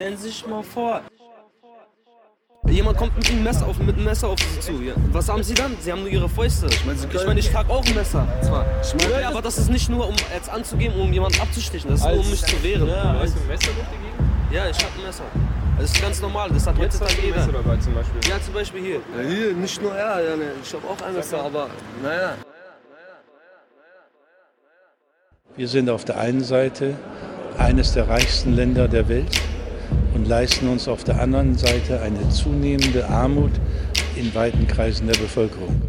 Stellen Sie sich mal vor. Jemand kommt mit einem Messer auf, mit einem Messer auf Sie zu. Ja. Was haben Sie dann? Sie haben nur Ihre Fäuste. Ich meine, ich, mein, ich trage auch ein Messer. Zwar. Ich meine, aber das ist nicht nur, um jetzt anzugeben, um jemanden abzustechen. Das ist nur, um mich zu wehren. Ja, hast du ein Messer durch die Gegend? Ja, ich habe ein Messer. Das ist ganz normal, das hat Jetzt hast heutzutage du ein jeder. Messer dabei zum Beispiel. Ja, zum Beispiel hier. Ja, hier, nicht nur er, ja, ne. ich habe auch ein Messer, aber naja. Wir sind auf der einen Seite eines der reichsten Länder der Welt und leisten uns auf der anderen Seite eine zunehmende Armut in weiten Kreisen der Bevölkerung.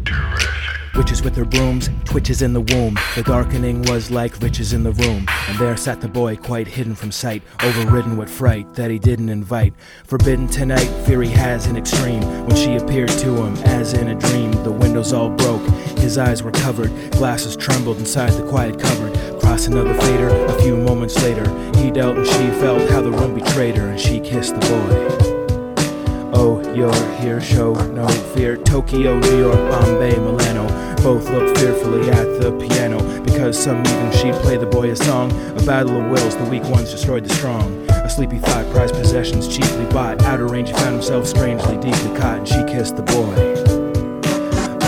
Witches with their brooms, twitches in the womb. The darkening was like riches in the room. And there sat the boy, quite hidden from sight, overridden with fright that he didn't invite. Forbidden tonight, fear he has in extreme. When she appeared to him, as in a dream, the windows all broke, his eyes were covered, glasses trembled inside the quiet cupboard. Another fader, a few moments later, he dealt and she felt how the room betrayed her, and she kissed the boy. Oh, you're here, show no fear. Tokyo, New York, Bombay, Milano. Both look fearfully at the piano because some evening she'd play the boy a song. A battle of wills, the weak ones destroyed the strong. A sleepy thought, prized possessions cheaply bought. Out of range, he found himself strangely, deeply caught, and she kissed the boy.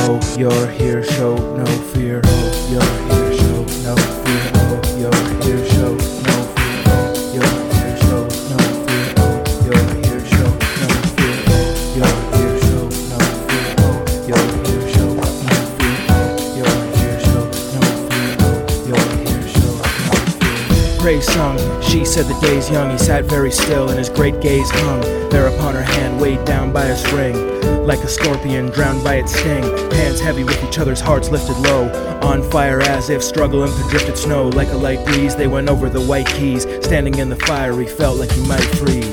Oh, you're here, show no fear. Oh, you're here, show no fear. Ray song. She said the day's young, he sat very still, and his great gaze hung there upon her hand, weighed down by a string. Like a scorpion drowned by its sting, hands heavy with each other's hearts lifted low, on fire as if struggling through drifted snow. Like a light breeze, they went over the white keys, standing in the fire, he felt like he might freeze.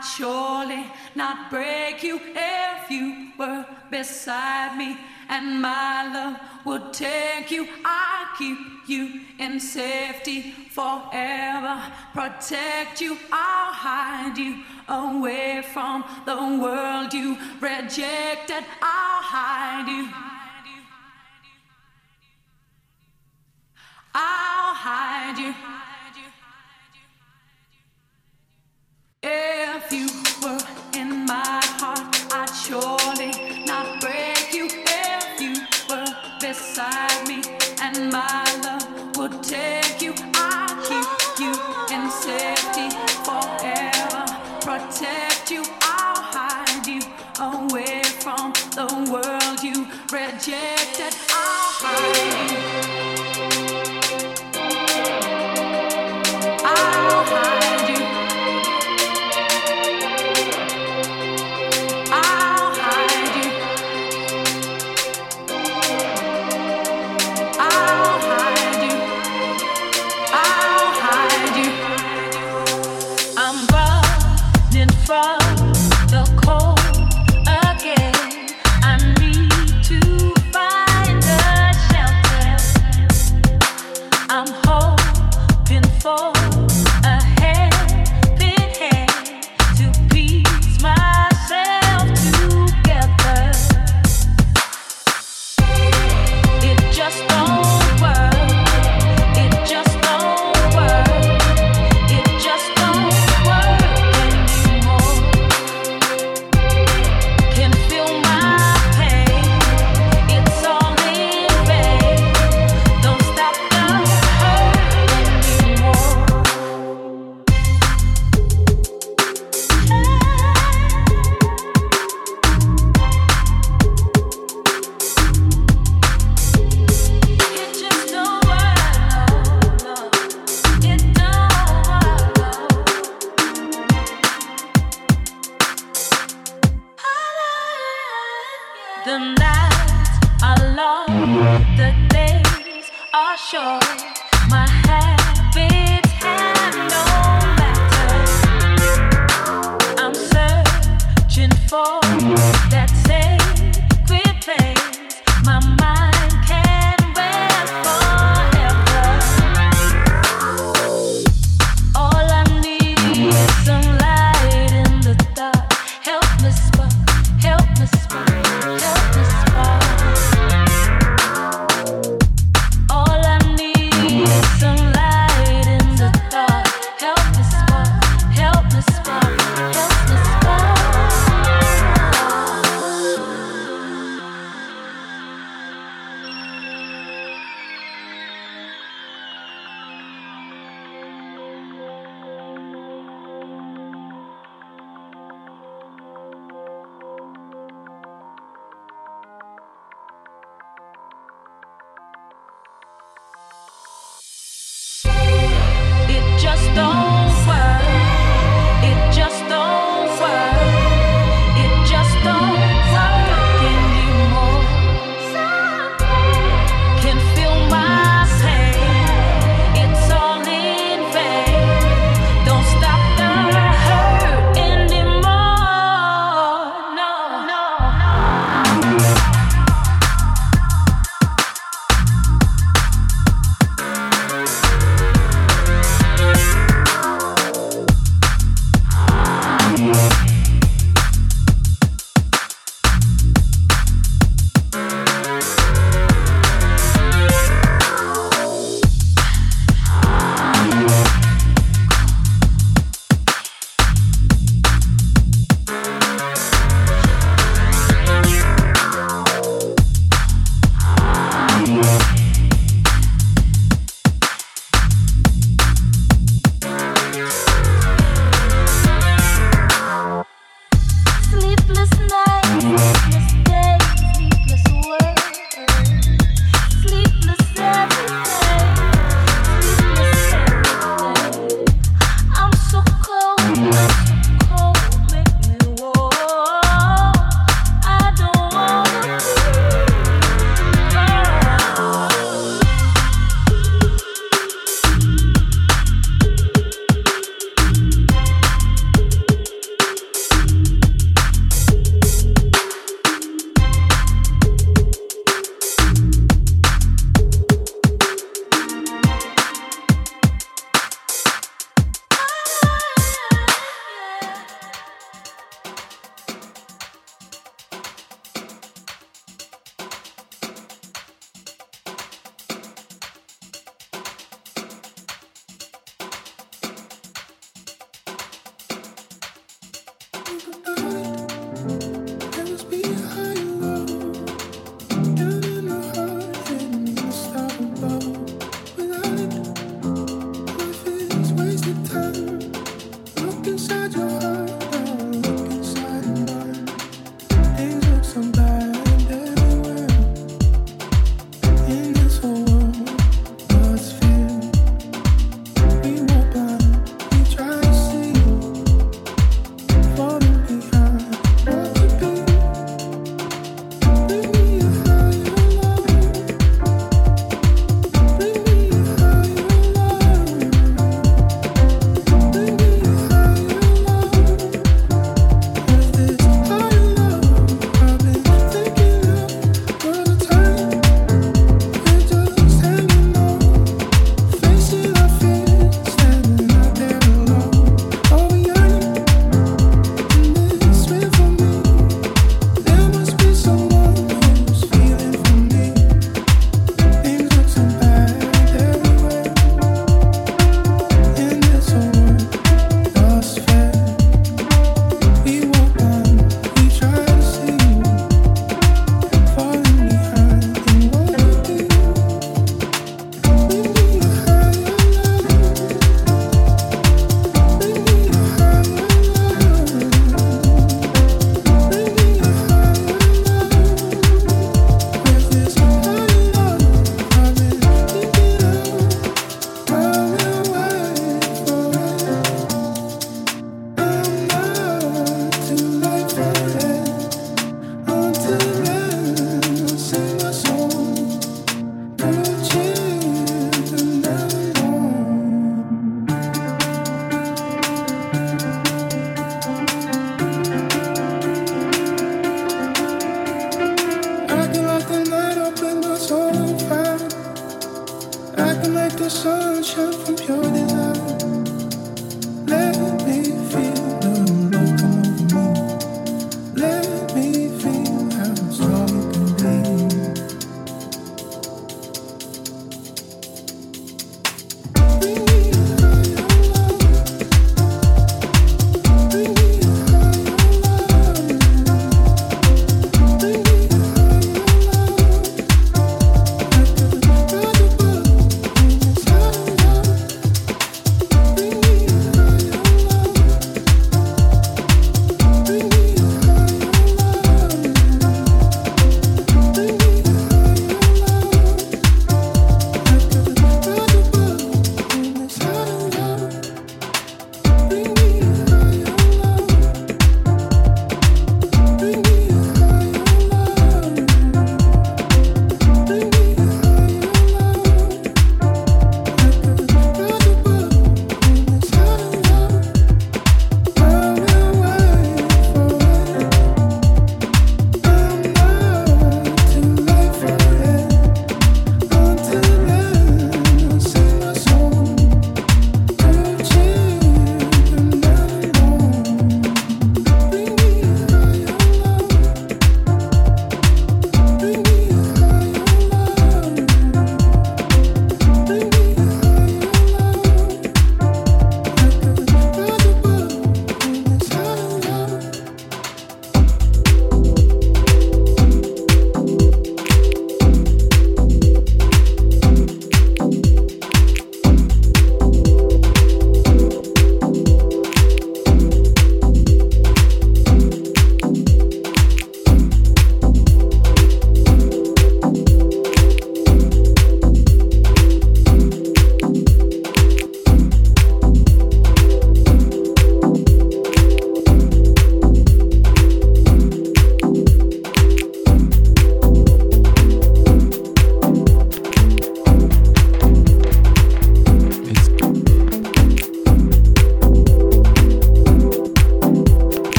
I'd surely not break you. If you were beside me, and my love would take you, I'd keep you in safety forever. Protect you, I'll hide you away from the world you rejected. I'll hide you. I'll hide you. If you were in my heart, I'd surely not break you. If you were beside me and my love would take you, I'd keep you in safety forever. Protect you, I'll hide you away from the world you rejected.